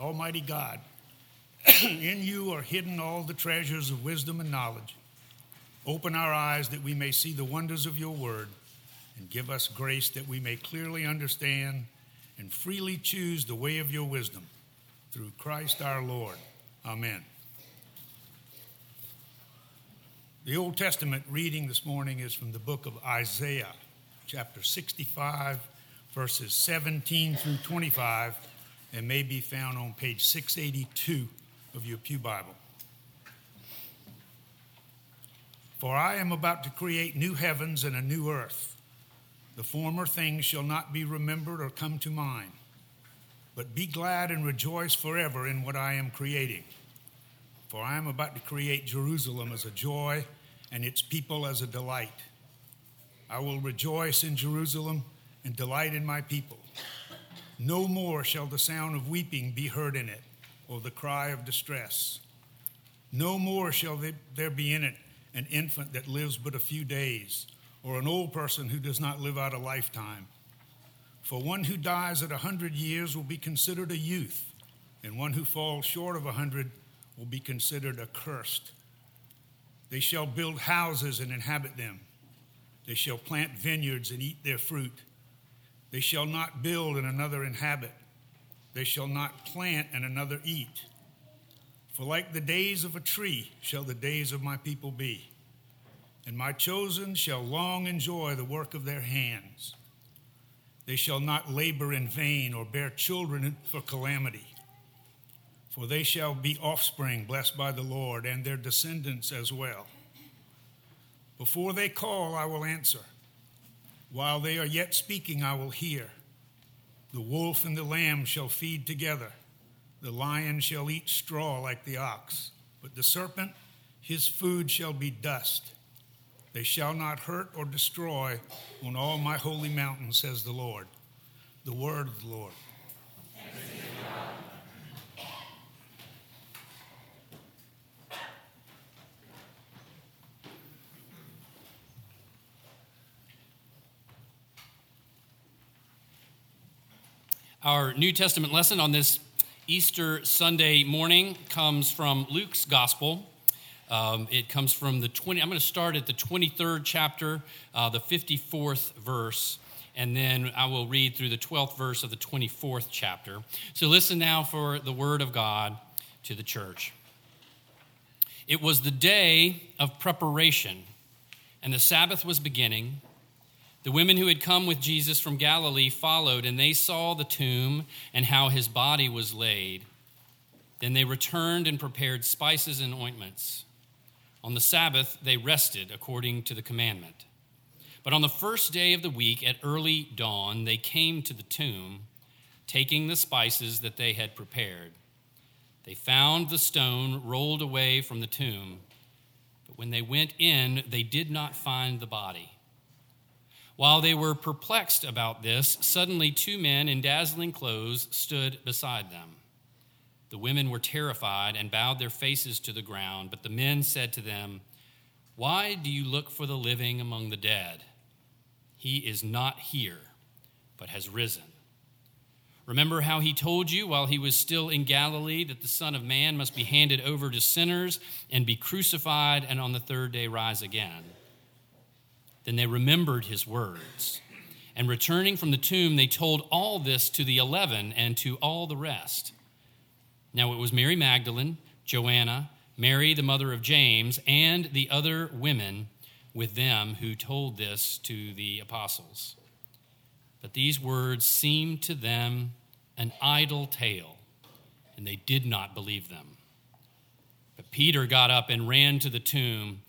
Almighty God, in you are hidden all the treasures of wisdom and knowledge. Open our eyes that we may see the wonders of your word, and give us grace that we may clearly understand and freely choose the way of your wisdom. Through Christ our Lord. Amen. The Old Testament reading this morning is from the book of Isaiah, chapter 65, verses 17 through 25, and may be found on page 682 of your Pew Bible. For I am about to create new heavens and a new earth. The former things shall not be remembered or come to mind, but be glad and rejoice forever in what I am creating. For I am about to create Jerusalem as a joy and its people as a delight. I will rejoice in Jerusalem and delight in my people. No more shall the sound of weeping be heard in it, or the cry of distress. No more shall there be in it an infant that lives but a few days, or an old person who does not live out a lifetime. For one who dies at a hundred years will be considered a youth, and one who falls short of a hundred will be considered accursed. They shall build houses and inhabit them. They shall plant vineyards and eat their fruit. They shall not build and another inhabit. They shall not plant and another eat. For like the days of a tree shall the days of my people be, and my chosen shall long enjoy the work of their hands. They shall not labor in vain or bear children for calamity for they shall be offspring blessed by the Lord, and their descendants as well. Before they call, I will answer. While they are yet speaking, I will hear. The wolf and the lamb shall feed together. The lion shall eat straw like the ox, but the serpent, his food shall be dust. They shall not hurt or destroy on all my holy mountain, says the Lord. The word of the Lord. Our New Testament lesson on this Easter Sunday morning comes from Luke's Gospel. Um, it comes from the 20, I'm going to start at the 23rd chapter, uh, the 54th verse, and then I will read through the 12th verse of the 24th chapter. So listen now for the word of God to the church. It was the day of preparation, and the Sabbath was beginning. The women who had come with Jesus from Galilee followed, and they saw the tomb and how his body was laid. Then they returned and prepared spices and ointments. On the Sabbath, they rested according to the commandment. But on the first day of the week, at early dawn, they came to the tomb, taking the spices that they had prepared. They found the stone rolled away from the tomb, but when they went in, they did not find the body. While they were perplexed about this, suddenly two men in dazzling clothes stood beside them. The women were terrified and bowed their faces to the ground, but the men said to them, Why do you look for the living among the dead? He is not here, but has risen. Remember how he told you while he was still in Galilee that the Son of Man must be handed over to sinners and be crucified and on the third day rise again. Then they remembered his words. And returning from the tomb, they told all this to the eleven and to all the rest. Now it was Mary Magdalene, Joanna, Mary, the mother of James, and the other women with them who told this to the apostles. But these words seemed to them an idle tale, and they did not believe them. But Peter got up and ran to the tomb.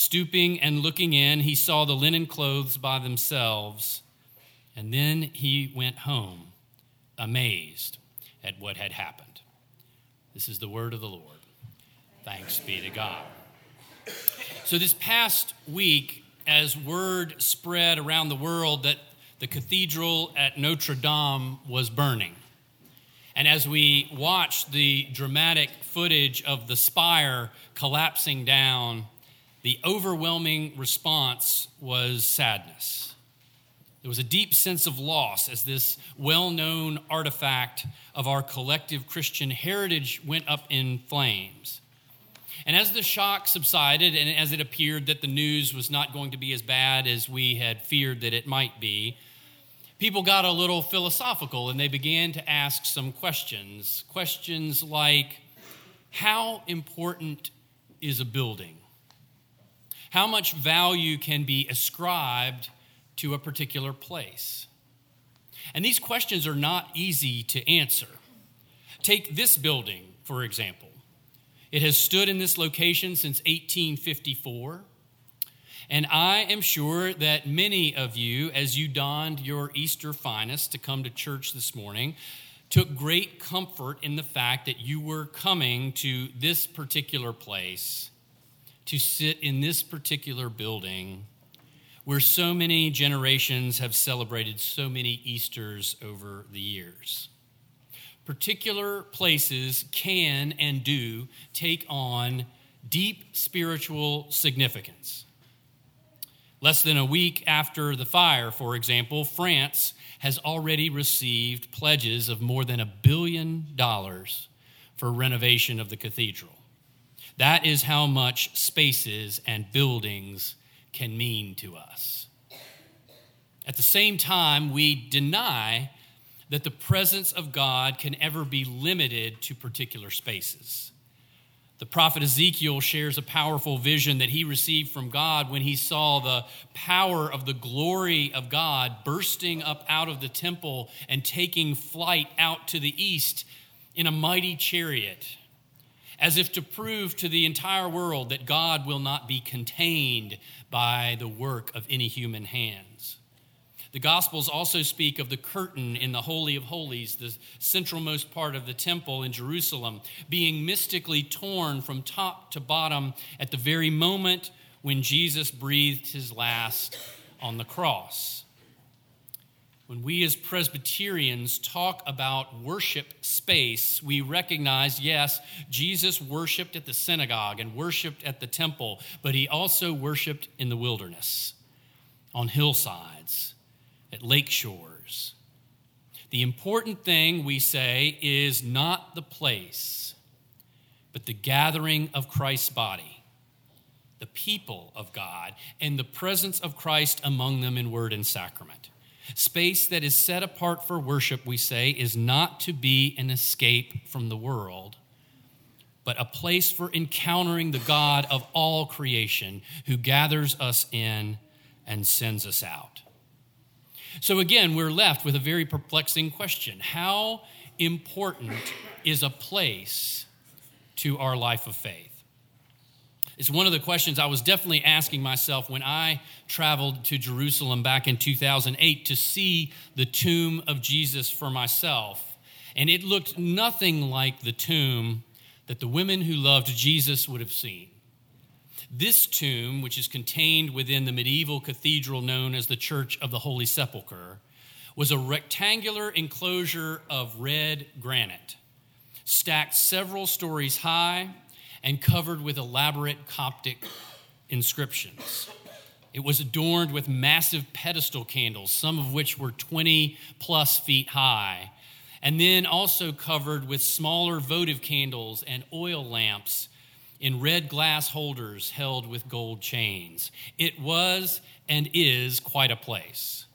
Stooping and looking in, he saw the linen clothes by themselves, and then he went home, amazed at what had happened. This is the word of the Lord. Thanks be to God. So, this past week, as word spread around the world that the cathedral at Notre Dame was burning, and as we watched the dramatic footage of the spire collapsing down, the overwhelming response was sadness. There was a deep sense of loss as this well known artifact of our collective Christian heritage went up in flames. And as the shock subsided, and as it appeared that the news was not going to be as bad as we had feared that it might be, people got a little philosophical and they began to ask some questions. Questions like How important is a building? How much value can be ascribed to a particular place? And these questions are not easy to answer. Take this building, for example. It has stood in this location since 1854. And I am sure that many of you, as you donned your Easter finest to come to church this morning, took great comfort in the fact that you were coming to this particular place to sit in this particular building where so many generations have celebrated so many Easters over the years. Particular places can and do take on deep spiritual significance. Less than a week after the fire, for example, France has already received pledges of more than a billion dollars for renovation of the cathedral. That is how much spaces and buildings can mean to us. At the same time, we deny that the presence of God can ever be limited to particular spaces. The prophet Ezekiel shares a powerful vision that he received from God when he saw the power of the glory of God bursting up out of the temple and taking flight out to the east in a mighty chariot as if to prove to the entire world that God will not be contained by the work of any human hands. The Gospels also speak of the curtain in the Holy of Holies, the centralmost part of the temple in Jerusalem, being mystically torn from top to bottom at the very moment when Jesus breathed his last on the cross. When we as Presbyterians talk about worship space, we recognize yes, Jesus worshiped at the synagogue and worshiped at the temple, but he also worshiped in the wilderness, on hillsides, at lake shores. The important thing, we say, is not the place, but the gathering of Christ's body, the people of God, and the presence of Christ among them in word and sacrament. Space that is set apart for worship, we say, is not to be an escape from the world, but a place for encountering the God of all creation who gathers us in and sends us out. So, again, we're left with a very perplexing question How important is a place to our life of faith? It's one of the questions I was definitely asking myself when I traveled to Jerusalem back in 2008 to see the tomb of Jesus for myself. And it looked nothing like the tomb that the women who loved Jesus would have seen. This tomb, which is contained within the medieval cathedral known as the Church of the Holy Sepulchre, was a rectangular enclosure of red granite, stacked several stories high and covered with elaborate Coptic inscriptions. It was adorned with massive pedestal candles, some of which were 20 plus feet high, and then also covered with smaller votive candles and oil lamps in red glass holders held with gold chains. It was and is quite a place.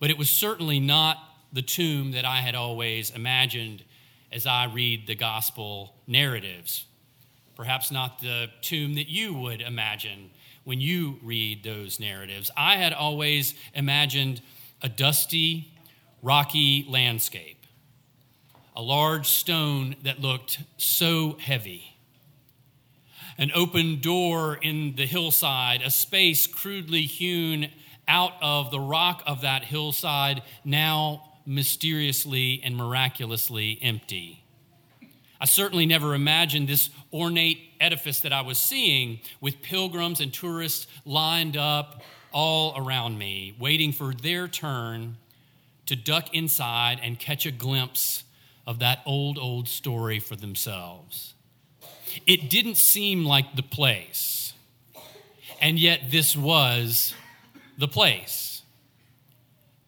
But it was certainly not the tomb that I had always imagined as I read the gospel narratives perhaps not the tomb that you would imagine when you read those narratives. I had always imagined a dusty, rocky landscape, a large stone that looked so heavy, an open door in the hillside, a space crudely hewn out of the rock of that hillside, now mysteriously and miraculously empty. I certainly never imagined this ornate edifice that I was seeing with pilgrims and tourists lined up all around me, waiting for their turn to duck inside and catch a glimpse of that old, old story for themselves. It didn't seem like the place, and yet this was the place.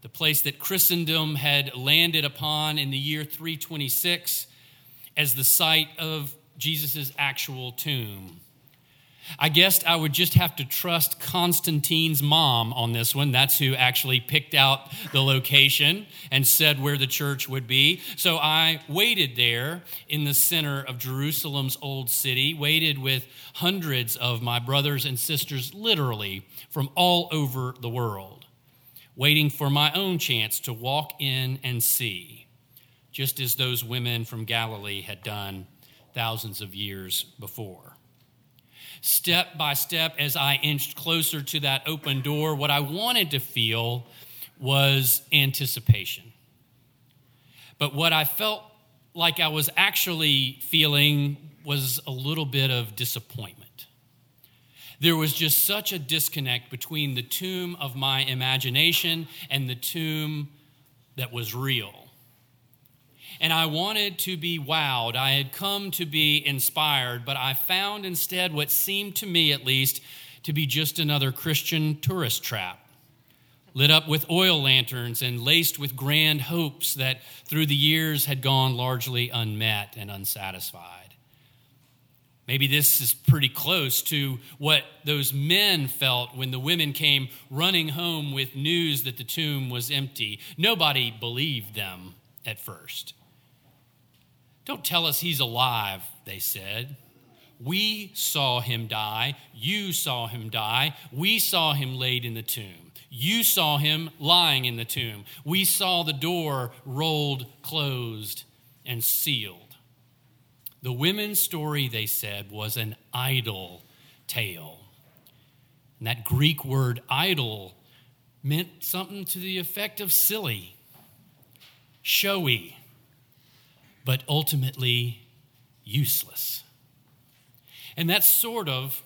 the place that Christendom had landed upon in the year 326 as the site of Jesus' actual tomb. I guessed I would just have to trust Constantine's mom on this one. That's who actually picked out the location and said where the church would be. So I waited there in the center of Jerusalem's old city, waited with hundreds of my brothers and sisters, literally from all over the world, waiting for my own chance to walk in and see, just as those women from Galilee had done thousands of years before step by step as I inched closer to that open door, what I wanted to feel was anticipation. But what I felt like I was actually feeling was a little bit of disappointment. There was just such a disconnect between the tomb of my imagination and the tomb that was real and I wanted to be wowed. I had come to be inspired, but I found instead what seemed to me, at least, to be just another Christian tourist trap, lit up with oil lanterns and laced with grand hopes that through the years had gone largely unmet and unsatisfied. Maybe this is pretty close to what those men felt when the women came running home with news that the tomb was empty. Nobody believed them at first. Don't tell us he's alive, they said. We saw him die. You saw him die. We saw him laid in the tomb. You saw him lying in the tomb. We saw the door rolled, closed, and sealed. The women's story, they said, was an idle tale. And that Greek word idle meant something to the effect of silly, showy, but ultimately useless. And that's sort of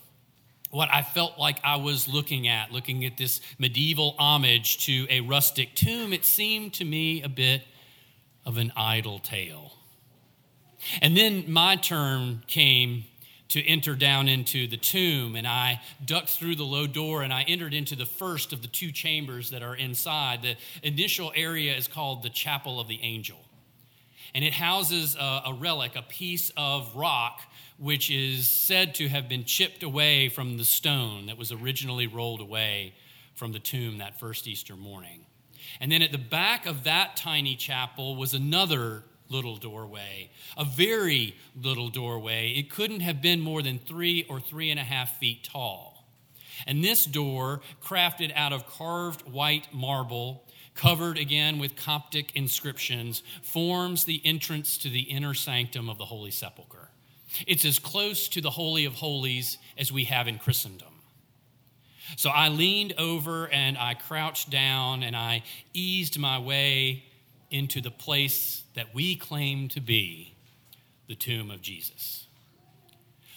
what I felt like I was looking at, looking at this medieval homage to a rustic tomb. It seemed to me a bit of an idle tale. And then my turn came to enter down into the tomb, and I ducked through the low door and I entered into the first of the two chambers that are inside. The initial area is called the Chapel of the Angel and it houses a, a relic, a piece of rock, which is said to have been chipped away from the stone that was originally rolled away from the tomb that first Easter morning. And then at the back of that tiny chapel was another little doorway, a very little doorway. It couldn't have been more than three or three and a half feet tall. And this door, crafted out of carved white marble, covered again with Coptic inscriptions, forms the entrance to the inner sanctum of the Holy Sepulchre. It's as close to the Holy of Holies as we have in Christendom. So I leaned over and I crouched down and I eased my way into the place that we claim to be the tomb of Jesus.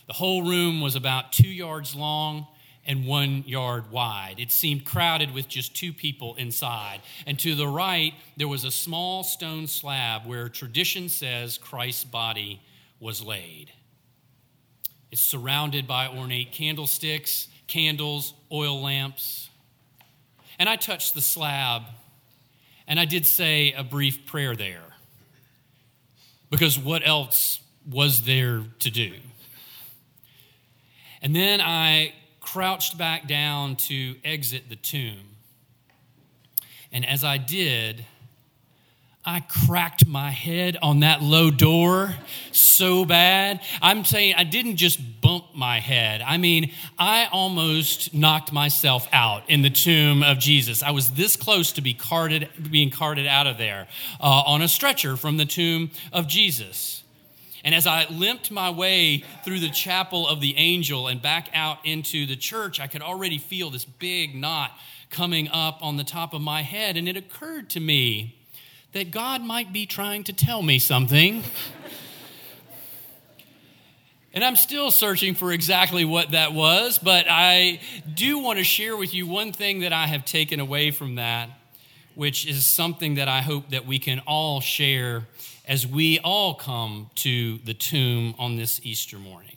The whole room was about two yards long and one yard wide. It seemed crowded with just two people inside. And to the right, there was a small stone slab where tradition says Christ's body was laid. It's surrounded by ornate candlesticks, candles, oil lamps. And I touched the slab and I did say a brief prayer there. Because what else was there to do? And then I crouched back down to exit the tomb. And as I did, I cracked my head on that low door so bad. I'm saying I didn't just bump my head. I mean, I almost knocked myself out in the tomb of Jesus. I was this close to be carted, being carted out of there uh, on a stretcher from the tomb of Jesus. And as I limped my way through the chapel of the angel and back out into the church, I could already feel this big knot coming up on the top of my head. And it occurred to me that God might be trying to tell me something. And I'm still searching for exactly what that was, but I do want to share with you one thing that I have taken away from that, which is something that I hope that we can all share as we all come to the tomb on this Easter morning.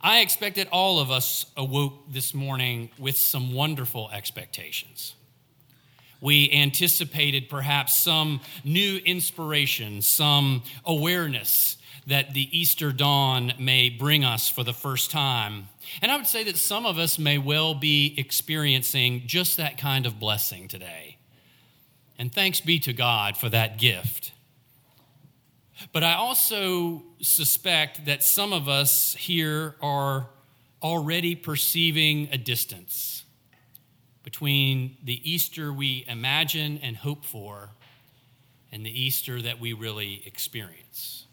I expect that all of us awoke this morning with some wonderful expectations. we anticipated perhaps some new inspiration, some awareness that the Easter dawn may bring us for the first time. And I would say that some of us may well be experiencing just that kind of blessing today. And thanks be to God for that gift. But I also suspect that some of us here are already perceiving a distance between the Easter we imagine and hope for and the Easter that we really experience.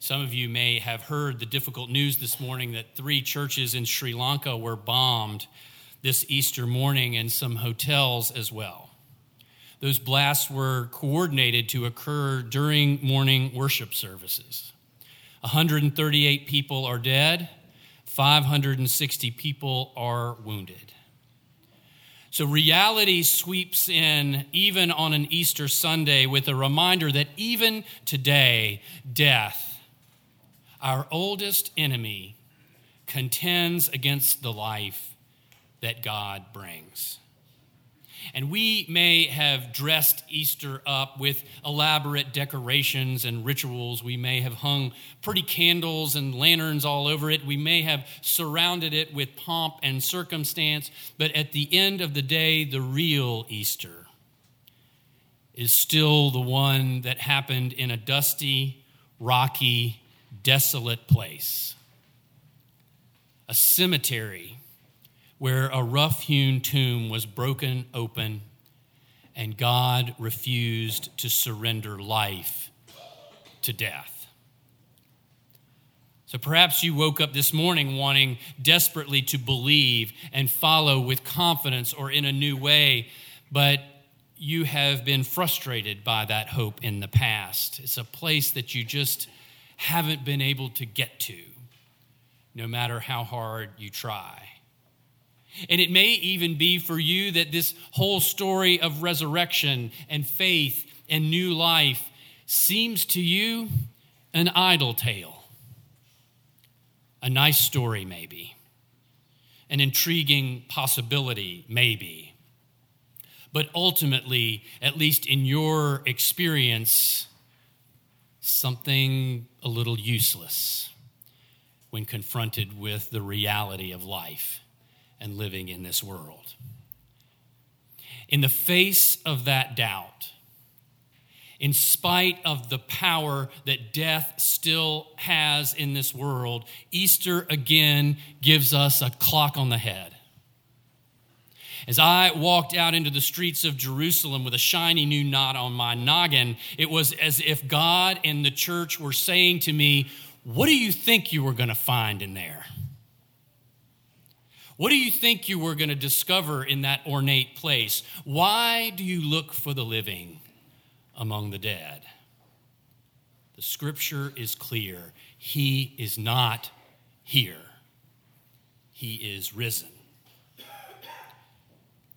Some of you may have heard the difficult news this morning that three churches in Sri Lanka were bombed this Easter morning and some hotels as well. Those blasts were coordinated to occur during morning worship services. 138 people are dead, 560 people are wounded. So reality sweeps in even on an Easter Sunday with a reminder that even today, death, our oldest enemy, contends against the life that God brings. And we may have dressed Easter up with elaborate decorations and rituals. We may have hung pretty candles and lanterns all over it. We may have surrounded it with pomp and circumstance. But at the end of the day, the real Easter is still the one that happened in a dusty, rocky, desolate place. A cemetery where a rough hewn tomb was broken open and God refused to surrender life to death. So perhaps you woke up this morning wanting desperately to believe and follow with confidence or in a new way, but you have been frustrated by that hope in the past. It's a place that you just haven't been able to get to, no matter how hard you try. And it may even be for you that this whole story of resurrection and faith and new life seems to you an idle tale. A nice story, maybe. An intriguing possibility, maybe. But ultimately, at least in your experience, something a little useless when confronted with the reality of life and living in this world. In the face of that doubt, in spite of the power that death still has in this world, Easter again gives us a clock on the head. As I walked out into the streets of Jerusalem with a shiny new knot on my noggin, it was as if God and the church were saying to me, What do you think you were going to find in there? What do you think you were going to discover in that ornate place? Why do you look for the living among the dead? The scripture is clear. He is not here, He is risen.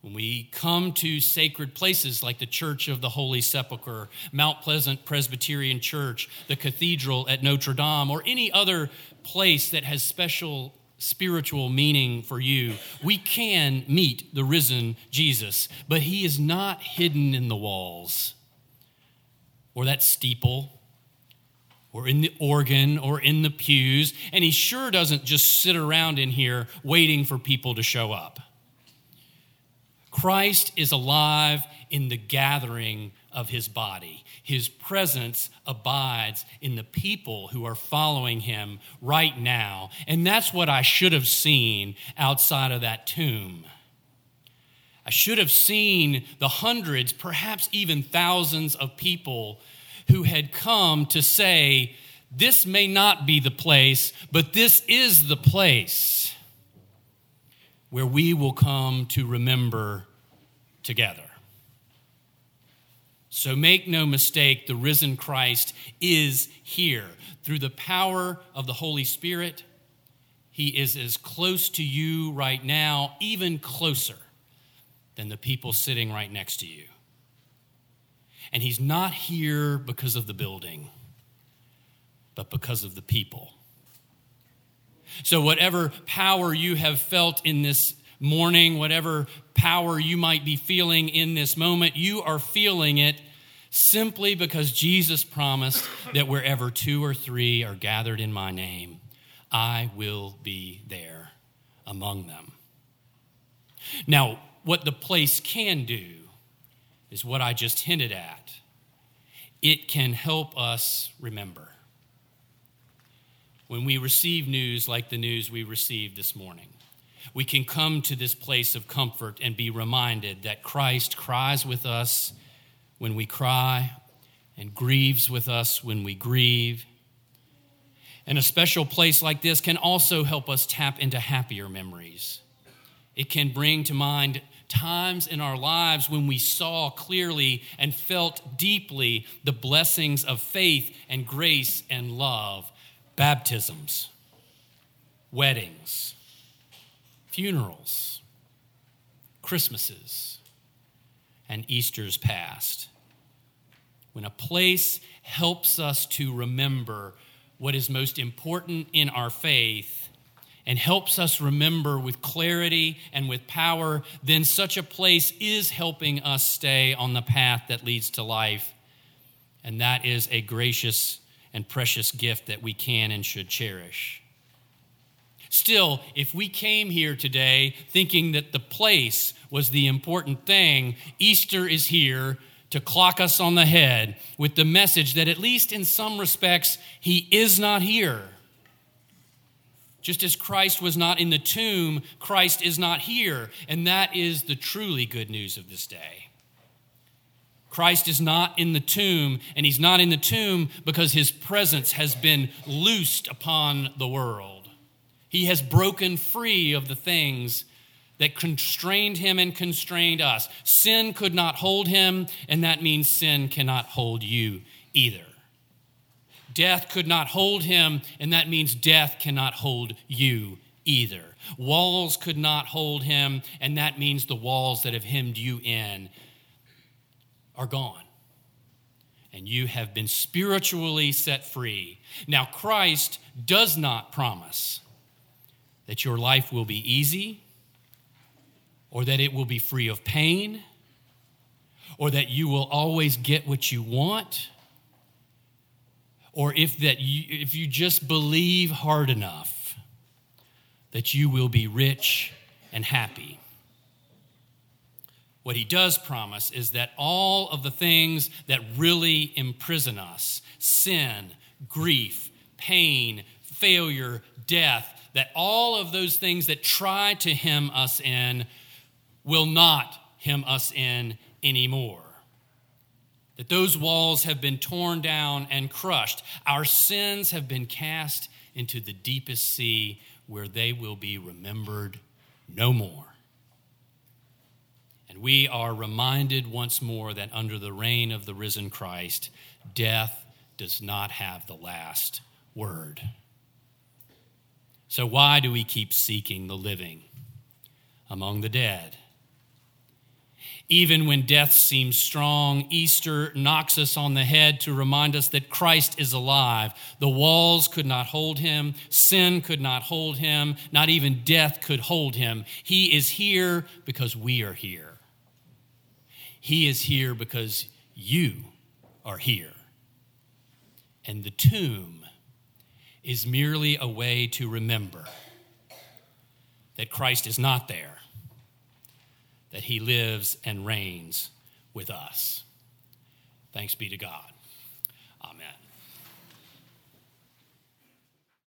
When we come to sacred places like the Church of the Holy Sepulchre, Mount Pleasant Presbyterian Church, the Cathedral at Notre Dame, or any other place that has special spiritual meaning for you, we can meet the risen Jesus, but he is not hidden in the walls or that steeple or in the organ or in the pews, and he sure doesn't just sit around in here waiting for people to show up. Christ is alive in the gathering of his body. His presence abides in the people who are following him right now. And that's what I should have seen outside of that tomb. I should have seen the hundreds, perhaps even thousands of people who had come to say, This may not be the place, but this is the place where we will come to remember together. So make no mistake, the risen Christ is here. Through the power of the Holy Spirit, he is as close to you right now, even closer than the people sitting right next to you. And he's not here because of the building, but because of the people. So, whatever power you have felt in this morning, whatever power you might be feeling in this moment, you are feeling it simply because Jesus promised that wherever two or three are gathered in my name, I will be there among them. Now, what the place can do is what I just hinted at. It can help us remember. When we receive news like the news we received this morning, we can come to this place of comfort and be reminded that Christ cries with us when we cry and grieves with us when we grieve. And a special place like this can also help us tap into happier memories. It can bring to mind times in our lives when we saw clearly and felt deeply the blessings of faith and grace and love baptisms, weddings, funerals, Christmases, and Easter's past. When a place helps us to remember what is most important in our faith and helps us remember with clarity and with power, then such a place is helping us stay on the path that leads to life. And that is a gracious and precious gift that we can and should cherish. Still, if we came here today thinking that the place was the important thing, Easter is here to clock us on the head with the message that, at least in some respects, he is not here. Just as Christ was not in the tomb, Christ is not here. And that is the truly good news of this day. Christ is not in the tomb, and he's not in the tomb because his presence has been loosed upon the world. He has broken free of the things that constrained him and constrained us. Sin could not hold him, and that means sin cannot hold you either. Death could not hold him, and that means death cannot hold you either. Walls could not hold him, and that means the walls that have hemmed you in are gone. And you have been spiritually set free. Now, Christ does not promise that your life will be easy, or that it will be free of pain, or that you will always get what you want or if that you, if you just believe hard enough that you will be rich and happy. What he does promise is that all of the things that really imprison us sin, grief, pain, failure, death that all of those things that try to hem us in will not hem us in anymore that those walls have been torn down and crushed. Our sins have been cast into the deepest sea where they will be remembered no more. And we are reminded once more that under the reign of the risen Christ, death does not have the last word. So, why do we keep seeking the living among the dead? Even when death seems strong, Easter knocks us on the head to remind us that Christ is alive. The walls could not hold him, sin could not hold him, not even death could hold him. He is here because we are here. He is here because you are here. And the tomb is merely a way to remember that Christ is not there that he lives and reigns with us. Thanks be to God. Amen.